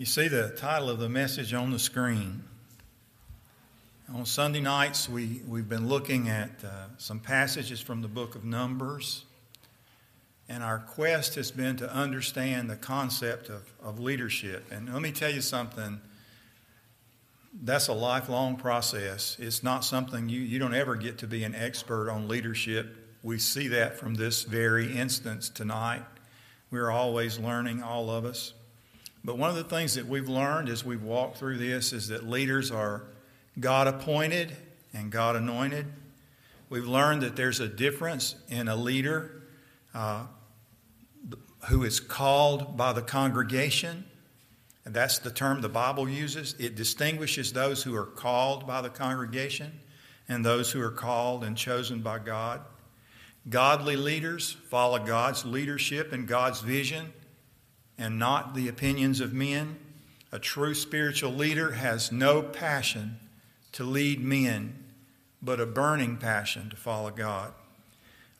You see the title of the message on the screen. On Sunday nights, we, we've been looking at uh, some passages from the book of Numbers, and our quest has been to understand the concept of, of leadership. And let me tell you something that's a lifelong process. It's not something you, you don't ever get to be an expert on leadership. We see that from this very instance tonight. We're always learning, all of us. But one of the things that we've learned as we've walked through this is that leaders are God appointed and God anointed. We've learned that there's a difference in a leader uh, who is called by the congregation. And that's the term the Bible uses. It distinguishes those who are called by the congregation and those who are called and chosen by God. Godly leaders follow God's leadership and God's vision and not the opinions of men. A true spiritual leader has no passion to lead men, but a burning passion to follow God.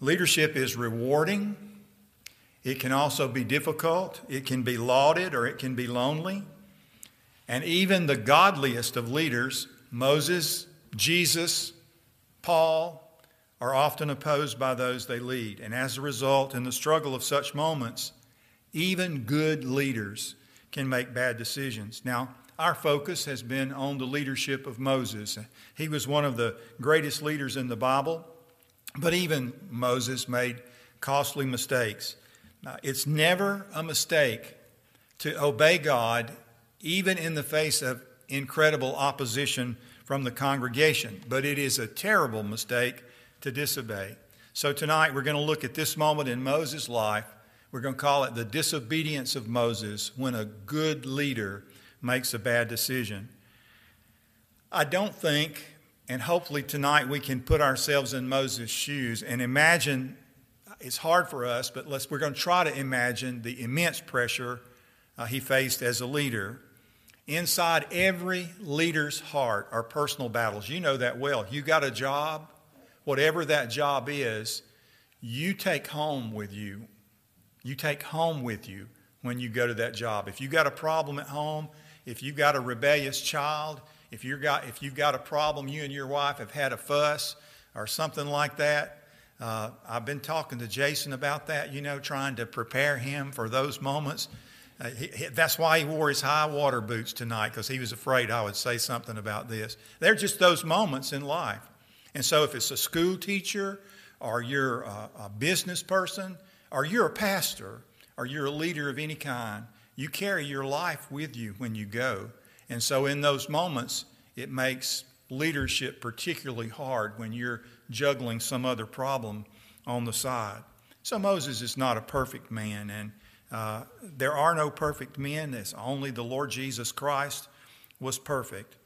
Leadership is rewarding. It can also be difficult. It can be lauded or it can be lonely. And even the godliest of leaders, Moses, Jesus, Paul, are often opposed by those they lead. And as a result, in the struggle of such moments, even good leaders can make bad decisions. Now, our focus has been on the leadership of Moses. He was one of the greatest leaders in the Bible, but even Moses made costly mistakes. it's never a mistake to obey God, even in the face of incredible opposition from the congregation, but it is a terrible mistake to disobey. So tonight we're going to look at this moment in Moses' life we're going to call it the disobedience of Moses when a good leader makes a bad decision. I don't think, and hopefully tonight we can put ourselves in Moses' shoes and imagine. It's hard for us, but let's, we're going to try to imagine the immense pressure uh, he faced as a leader. Inside every leader's heart are personal battles. You know that well. You got a job, whatever that job is, you take home with you you take home with you when you go to that job. If you've got a problem at home, if you've got a rebellious child, if, you've got, if you've got a problem, you and your wife have had a fuss or something like that, uh, I've been talking to Jason about that, you know, trying to prepare him for those moments. Uh, he, he, that's why he wore his high water boots tonight, because he was afraid I would say something about this. They're just those moments in life. And so, if it's a school teacher or you're a, a business person, or you're a pastor, or you're a leader of any kind, you carry your life with you when you go. And so, in those moments, it makes leadership particularly hard when you're juggling some other problem on the side. So, Moses is not a perfect man, and uh, there are no perfect men. It's only the Lord Jesus Christ was perfect.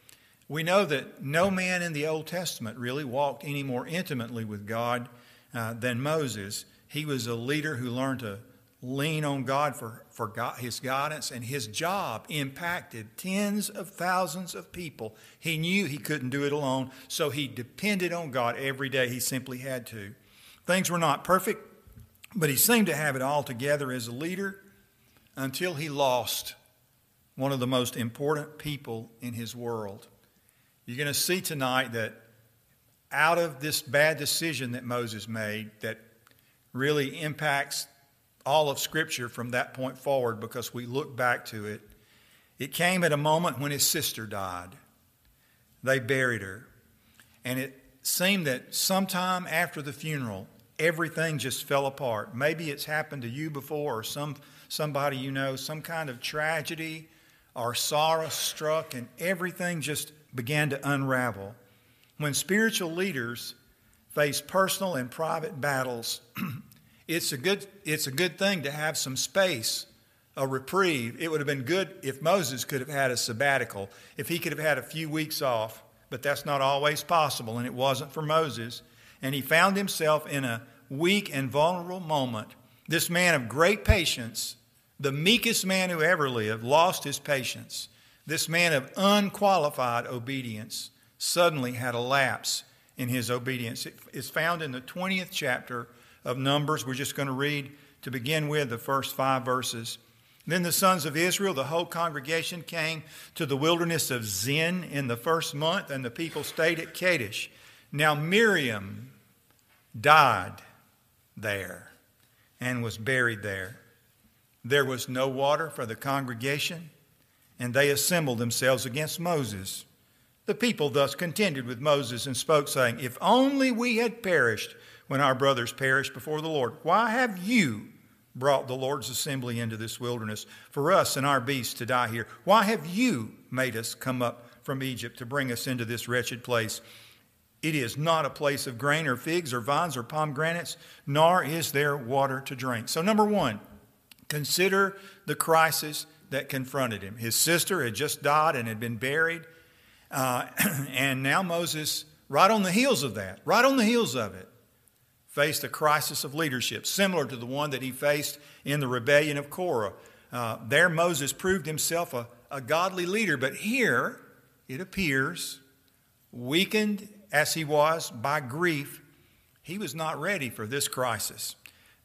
We know that no man in the Old Testament really walked any more intimately with God uh, than Moses. He was a leader who learned to lean on God for, for God, his guidance, and his job impacted tens of thousands of people. He knew he couldn't do it alone, so he depended on God every day. He simply had to. Things were not perfect, but he seemed to have it all together as a leader until he lost one of the most important people in his world. You're going to see tonight that out of this bad decision that Moses made, that really impacts all of Scripture from that point forward because we look back to it. It came at a moment when his sister died. They buried her. And it seemed that sometime after the funeral, everything just fell apart. Maybe it's happened to you before or some, somebody you know, some kind of tragedy or sorrow struck, and everything just began to unravel. When spiritual leaders face personal and private battles, it's a good it's a good thing to have some space, a reprieve. It would have been good if Moses could have had a sabbatical, if he could have had a few weeks off, but that's not always possible, and it wasn't for Moses. And he found himself in a weak and vulnerable moment. This man of great patience, the meekest man who ever lived, lost his patience. This man of unqualified obedience suddenly had a lapse in his obedience. It is found in the 20th chapter of Numbers. We're just going to read to begin with the first five verses. Then the sons of Israel, the whole congregation, came to the wilderness of Zin in the first month, and the people stayed at Kadesh. Now Miriam died there and was buried there. There was no water for the congregation, and they assembled themselves against Moses. The people thus contended with Moses and spoke, saying, If only we had perished when our brothers perished before the Lord. Why have you brought the Lord's assembly into this wilderness for us and our beasts to die here? Why have you made us come up from Egypt to bring us into this wretched place? It is not a place of grain or figs or vines or pomegranates, nor is there water to drink. So, number one, consider the crisis that confronted him. His sister had just died and had been buried. Uh, and now Moses, right on the heels of that, right on the heels of it, faced a crisis of leadership, similar to the one that he faced in the rebellion of Korah. Uh, there, Moses proved himself a, a godly leader, but here, it appears, weakened as he was by grief, he was not ready for this crisis.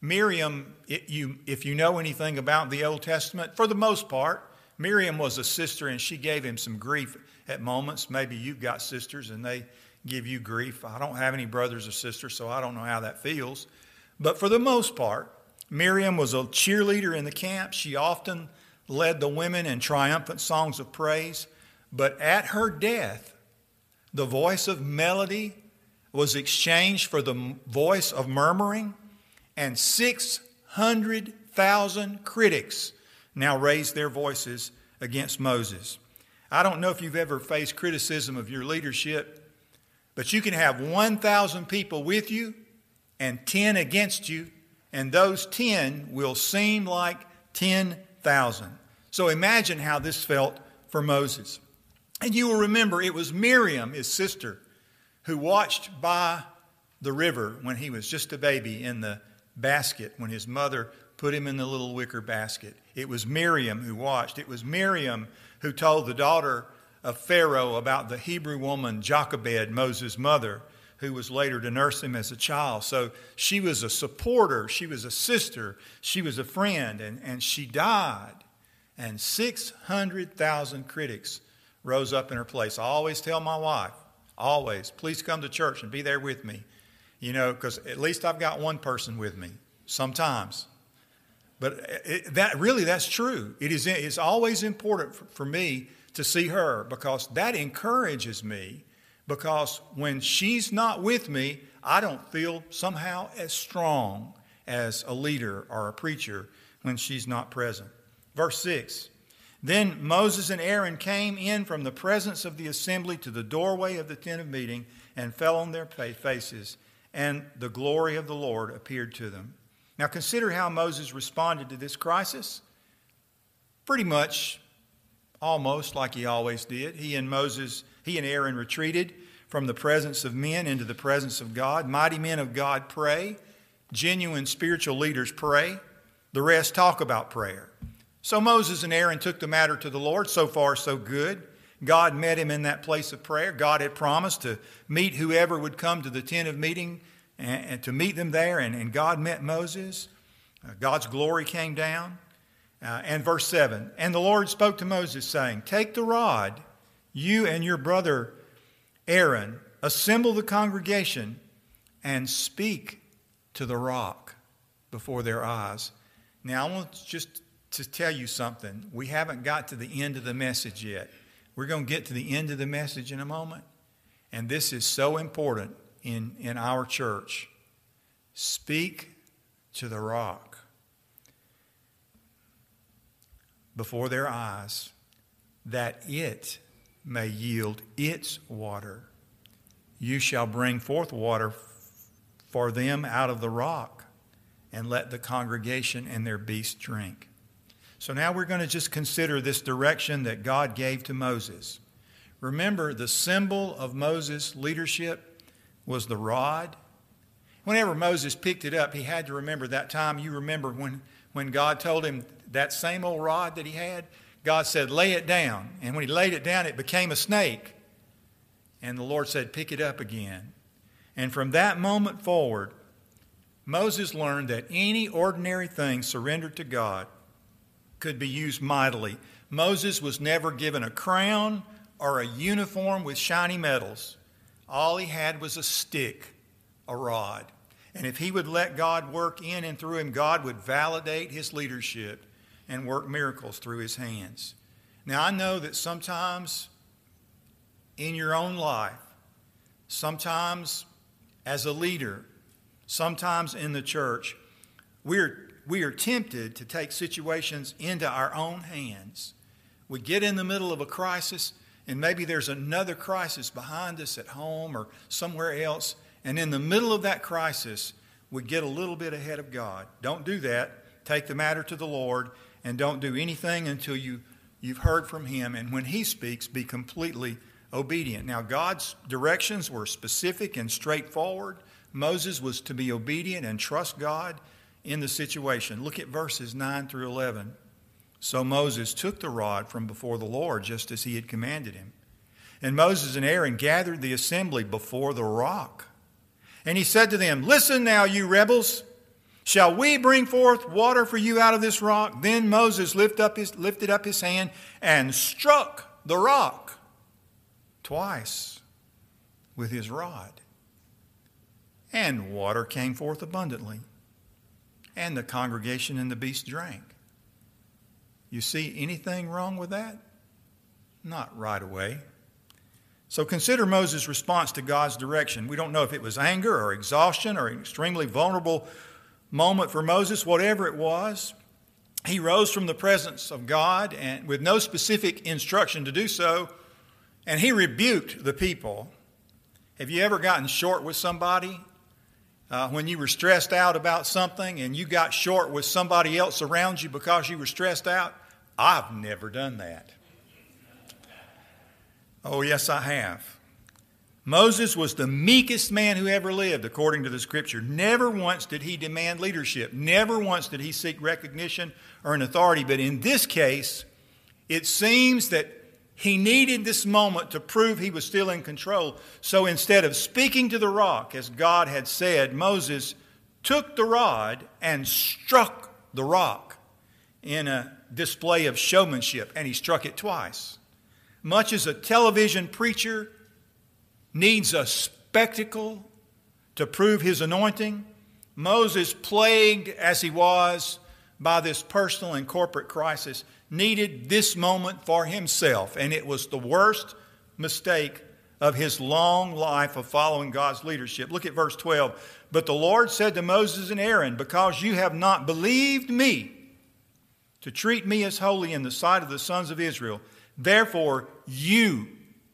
Miriam, you, if you know anything about the Old Testament, for the most part, Miriam was a sister and she gave him some grief at moments. Maybe you've got sisters and they give you grief. I don't have any brothers or sisters, so I don't know how that feels. But for the most part, Miriam was a cheerleader in the camp. She often led the women in triumphant songs of praise. But at her death, the voice of melody was exchanged for the voice of murmuring, and 600,000 critics now raised their voices against Moses. I don't know if you've ever faced criticism of your leadership, but you can have 1,000 people with you and 10 against you, and those 10 will seem like 10,000. So imagine how this felt for Moses. And you will remember it was Miriam, his sister, who watched by the river when he was just a baby in the basket when his mother put him in the little wicker basket. It was Miriam who watched. It was Miriam who told the daughter of Pharaoh about the Hebrew woman Jochebed, Moses' mother, who was later to nurse him as a child. So she was a supporter, she was a sister, she was a friend, and, and she died. And 600,000 critics rose up in her place. I always tell my wife, always, please come to church and be there with me. You know, because at least I've got one person with me sometimes. But it, that really, that's true. It is, it's always important for, for me to see her because that encourages me. Because when she's not with me, I don't feel somehow as strong as a leader or a preacher when she's not present. Verse 6 Then Moses and Aaron came in from the presence of the assembly to the doorway of the tent of meeting and fell on their faces, and the glory of the Lord appeared to them. Now consider how Moses responded to this crisis. Pretty much almost like he always did. He and Moses, he and Aaron retreated from the presence of men into the presence of God. Mighty men of God pray. Genuine spiritual leaders pray. The rest talk about prayer. So Moses and Aaron took the matter to the Lord. So far, so good. God met him in that place of prayer. God had promised to meet whoever would come to the tent of meeting and, to meet them there, and, and God met Moses. Uh, God's glory came down. Uh, and verse 7 And the Lord spoke to Moses, saying, Take the rod, you and your brother Aaron, assemble the congregation, and speak to the rock before their eyes. Now, I want just to tell you something. We haven't got to the end of the message yet. We're going to get to the end of the message in a moment. And this is so important in, in our church. Speak to the rock. Before their eyes, that it may yield its water. You shall bring forth water for them out of the rock, and let the congregation and their beasts drink. So now we're going to just consider this direction that God gave to Moses. Remember, the symbol of Moses' leadership was the rod. Whenever Moses picked it up, he had to remember that time. You remember when, when God told him, that same old rod that he had, God said, lay it down. And when he laid it down, it became a snake. And the Lord said, pick it up again. And from that moment forward, Moses learned that any ordinary thing surrendered to God could be used mightily. Moses was never given a crown or a uniform with shiny medals. All he had was a stick, a rod. And if he would let God work in and through him, God would validate his leadership and work miracles through his hands. Now, I know that sometimes in your own life, sometimes as a leader, sometimes in the church, we're, we are tempted to take situations into our own hands. We get in the middle of a crisis, and maybe there's another crisis behind us at home or somewhere else, and in the middle of that crisis, we get a little bit ahead of God. Don't do that. Take the matter to the Lord, and don't do anything until you, you've heard from Him. And when He speaks, be completely obedient. Now, God's directions were specific and straightforward. Moses was to be obedient and trust God in the situation. Look at verses 9 through 11. So Moses took the rod from before the Lord, just as he had commanded him. And Moses and Aaron gathered the assembly before the rock. And he said to them, Listen now, you rebels. Shall we bring forth water for you out of this rock? Then Moses lift up his, lifted up his hand and struck the rock twice with his rod. And water came forth abundantly, and the congregation and the beast drank. You see anything wrong with that? Not right away. So consider Moses' response to God's direction. We don't know if it was anger or exhaustion or extremely vulnerable moment for Moses, whatever it was. He rose from the presence of God and with no specific instruction to do so, and he rebuked the people. Have you ever gotten short with somebody? Uh, when you were stressed out about something and you got short with somebody else around you because you were stressed out? I've never done that. Oh, yes, I have. Moses was the meekest man who ever lived, according to the scripture. Never once did he demand leadership. Never once did he seek recognition or an authority. But in this case, it seems that he needed this moment to prove he was still in control. So instead of speaking to the rock, as God had said, Moses took the rod and struck the rock in a display of showmanship, and he struck it twice. Much as a television preacher needs a spectacle to prove his anointing, Moses, plagued as he was by this personal and corporate crisis, needed this moment for himself, and it was the worst mistake of his long life of following God's leadership. Look at verse 12. But the Lord said to Moses and Aaron, Because you have not believed me to treat me as holy in the sight of the sons of Israel, therefore you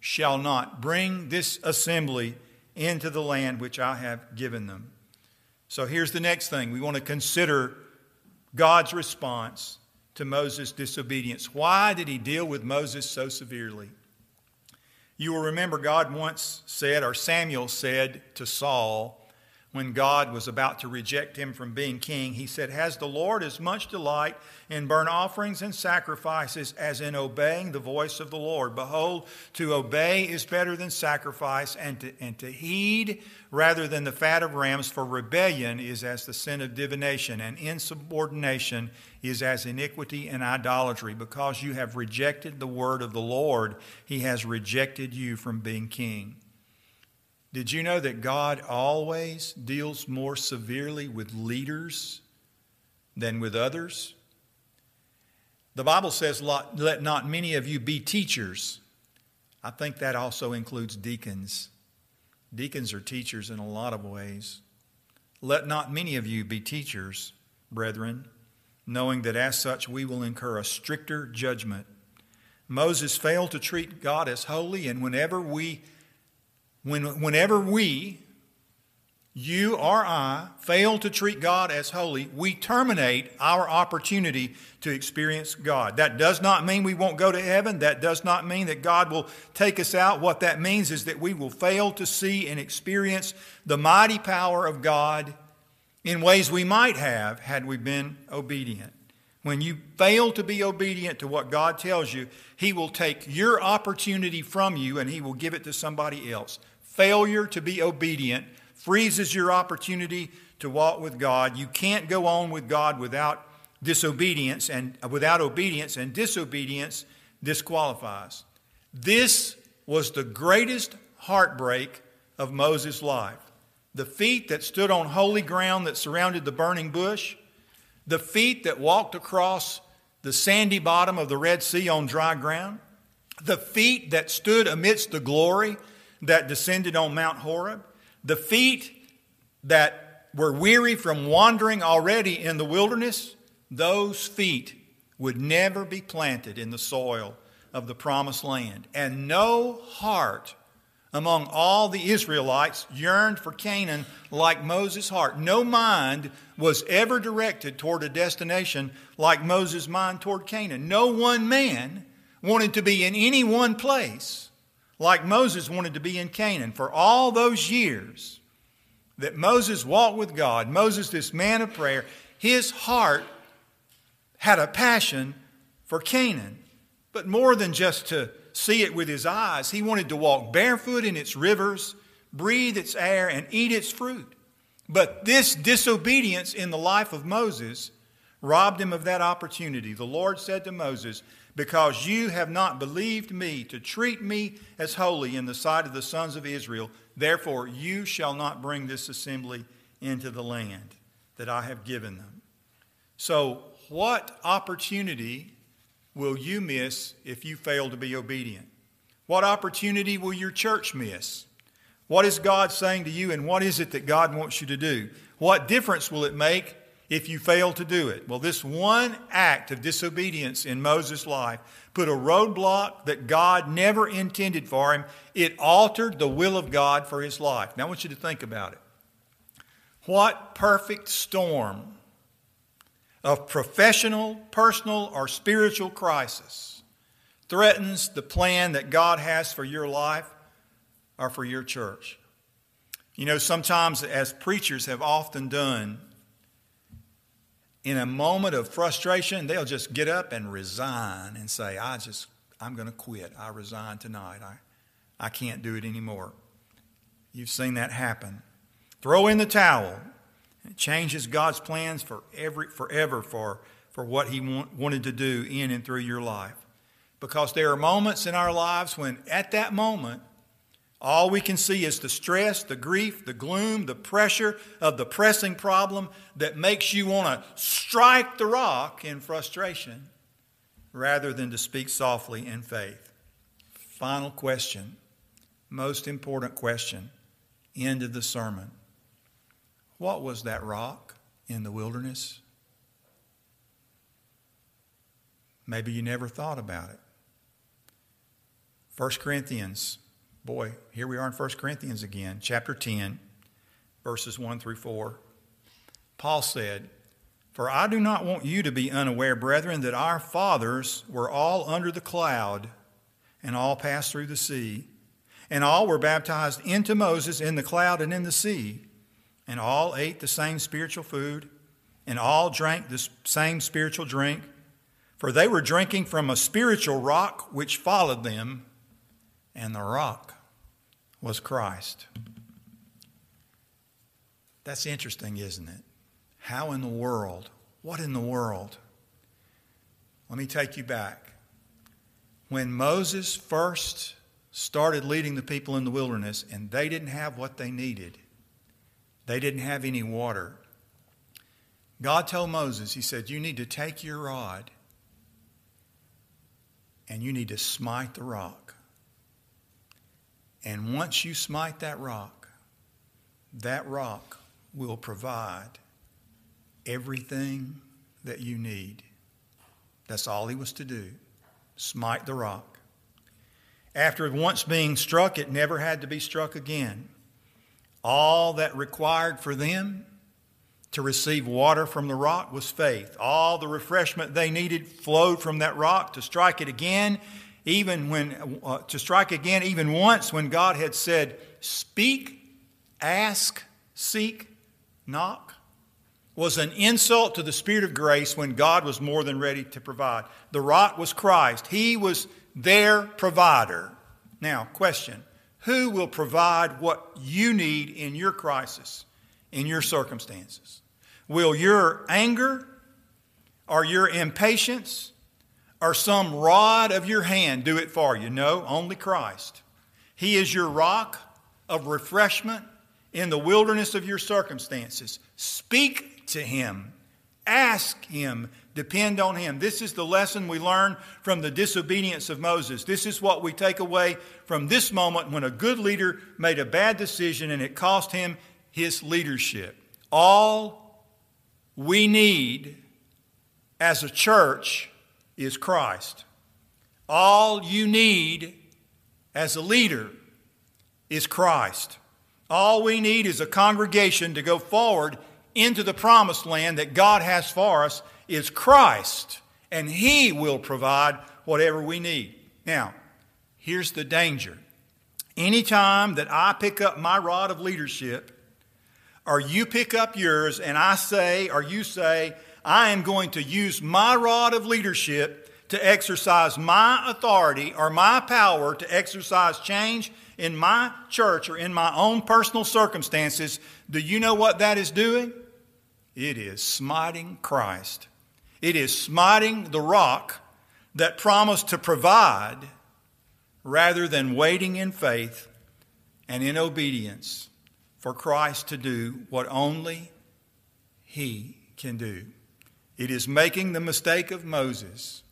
shall not bring this assembly into the land which I have given them. So here's the next thing we want to consider God's response to Moses' disobedience. Why did he deal with Moses so severely? You will remember God once said, or Samuel said to Saul, when God was about to reject him from being king, he said, Has the Lord as much delight in burnt offerings and sacrifices as in obeying the voice of the Lord? Behold, to obey is better than sacrifice, and to, and to heed rather than the fat of rams, for rebellion is as the sin of divination, and insubordination is as iniquity and idolatry. Because you have rejected the word of the Lord, he has rejected you from being king. Did you know that God always deals more severely with leaders than with others? The Bible says, Let not many of you be teachers. I think that also includes deacons. Deacons are teachers in a lot of ways. Let not many of you be teachers, brethren, knowing that as such we will incur a stricter judgment. Moses failed to treat God as holy, and whenever we when, whenever we, you or I, fail to treat God as holy, we terminate our opportunity to experience God. That does not mean we won't go to heaven. That does not mean that God will take us out. What that means is that we will fail to see and experience the mighty power of God in ways we might have had we been obedient. When you fail to be obedient to what God tells you, He will take your opportunity from you and He will give it to somebody else failure to be obedient freezes your opportunity to walk with God. You can't go on with God without disobedience and uh, without obedience and disobedience disqualifies. This was the greatest heartbreak of Moses' life. The feet that stood on holy ground that surrounded the burning bush, the feet that walked across the sandy bottom of the Red Sea on dry ground, the feet that stood amidst the glory that descended on Mount Horeb, the feet that were weary from wandering already in the wilderness, those feet would never be planted in the soil of the promised land. And no heart among all the Israelites yearned for Canaan like Moses' heart. No mind was ever directed toward a destination like Moses' mind toward Canaan. No one man wanted to be in any one place like Moses wanted to be in Canaan. For all those years that Moses walked with God, Moses, this man of prayer, his heart had a passion for Canaan. But more than just to see it with his eyes. He wanted to walk barefoot in its rivers, breathe its air, and eat its fruit. But this disobedience in the life of Moses robbed him of that opportunity. The Lord said to Moses, Because you have not believed me to treat me as holy in the sight of the sons of Israel, therefore you shall not bring this assembly into the land that I have given them. So, what opportunity will you miss if you fail to be obedient? What opportunity will your church miss? What is God saying to you, and what is it that God wants you to do? What difference will it make if you fail to do it? Well, this one act of disobedience in Moses' life put a roadblock that God never intended for him. It altered the will of God for his life. Now, I want you to think about it. What perfect storm of professional, personal, or spiritual crisis threatens the plan that God has for your life or for your church. You know, sometimes, as preachers have often done, in a moment of frustration, they'll just get up and resign and say, I just, I'm going to quit. I resign tonight. I, I can't do it anymore. You've seen that happen. Throw in the towel. It changes God's plans for every, forever for, for what He want, wanted to do in and through your life. Because there are moments in our lives when, at that moment, all we can see is the stress, the grief, the gloom, the pressure of the pressing problem that makes you want to strike the rock in frustration rather than to speak softly in faith. Final question, most important question, end of the sermon. What was that rock in the wilderness? Maybe you never thought about it. 1 Corinthians, boy, here we are in 1 Corinthians again, chapter 10, verses 1 through 4. Paul said, For I do not want you to be unaware, brethren, that our fathers were all under the cloud and all passed through the sea, and all were baptized into Moses in the cloud and in the sea and all ate the same spiritual food, and all drank the same spiritual drink, for they were drinking from a spiritual rock which followed them, and the rock was Christ. That's interesting, isn't it? How in the world? What in the world? Let me take you back. When Moses first started leading the people in the wilderness and they didn't have what they needed, they didn't have any water. God told Moses, He said, You need to take your rod and you need to smite the rock. And once you smite that rock, that rock will provide everything that you need. That's all he was to do smite the rock. After once being struck, it never had to be struck again. All that required for them to receive water from the rock was faith. All the refreshment they needed flowed from that rock to strike it again, even when uh, to strike again even once when God had said, "Speak, ask, seek, knock." was an insult to the Spirit of grace when God was more than ready to provide. The rock was Christ. He was their provider. Now, question who will provide what you need in your crisis, in your circumstances? Will your anger or your impatience or some rod of your hand do it for you. No, only Christ. He is your rock of refreshment in the wilderness of your circumstances. Speak to Him, ask Him, depend on Him. This is the lesson we learn from the disobedience of Moses. This is what we take away from this moment when a good leader made a bad decision and it cost him his leadership. All we need as a church is Christ. All you need as a leader is Christ. All we need is a congregation to go forward into the promised land that God has for us is Christ, and He will provide whatever we need. Now, here's the danger. Anytime that I pick up my rod of leadership, or you pick up yours, and I say, or you say, I am going to use my rod of leadership to exercise my authority or my power to exercise change in my church or in my own personal circumstances, do you know what that is doing? It is smiting Christ. It is smiting the rock that promised to provide rather than waiting in faith and in obedience for Christ to do what only He can do. It is making the mistake of Moses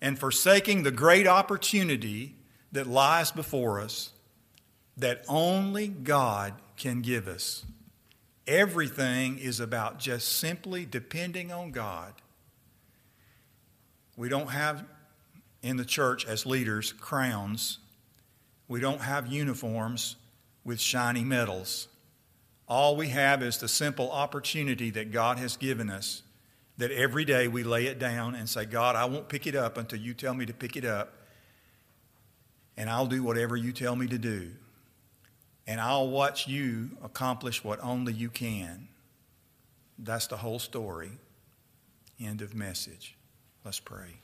and forsaking the great opportunity that lies before us that only God can give us. Everything is about just simply depending on God. We don't have in the church as leaders crowns. We don't have uniforms with shiny medals. All we have is the simple opportunity that God has given us that every day we lay it down and say, God, I won't pick it up until you tell me to pick it up, and I'll do whatever you tell me to do and I'll watch you accomplish what only you can. That's the whole story. End of message. Let's pray.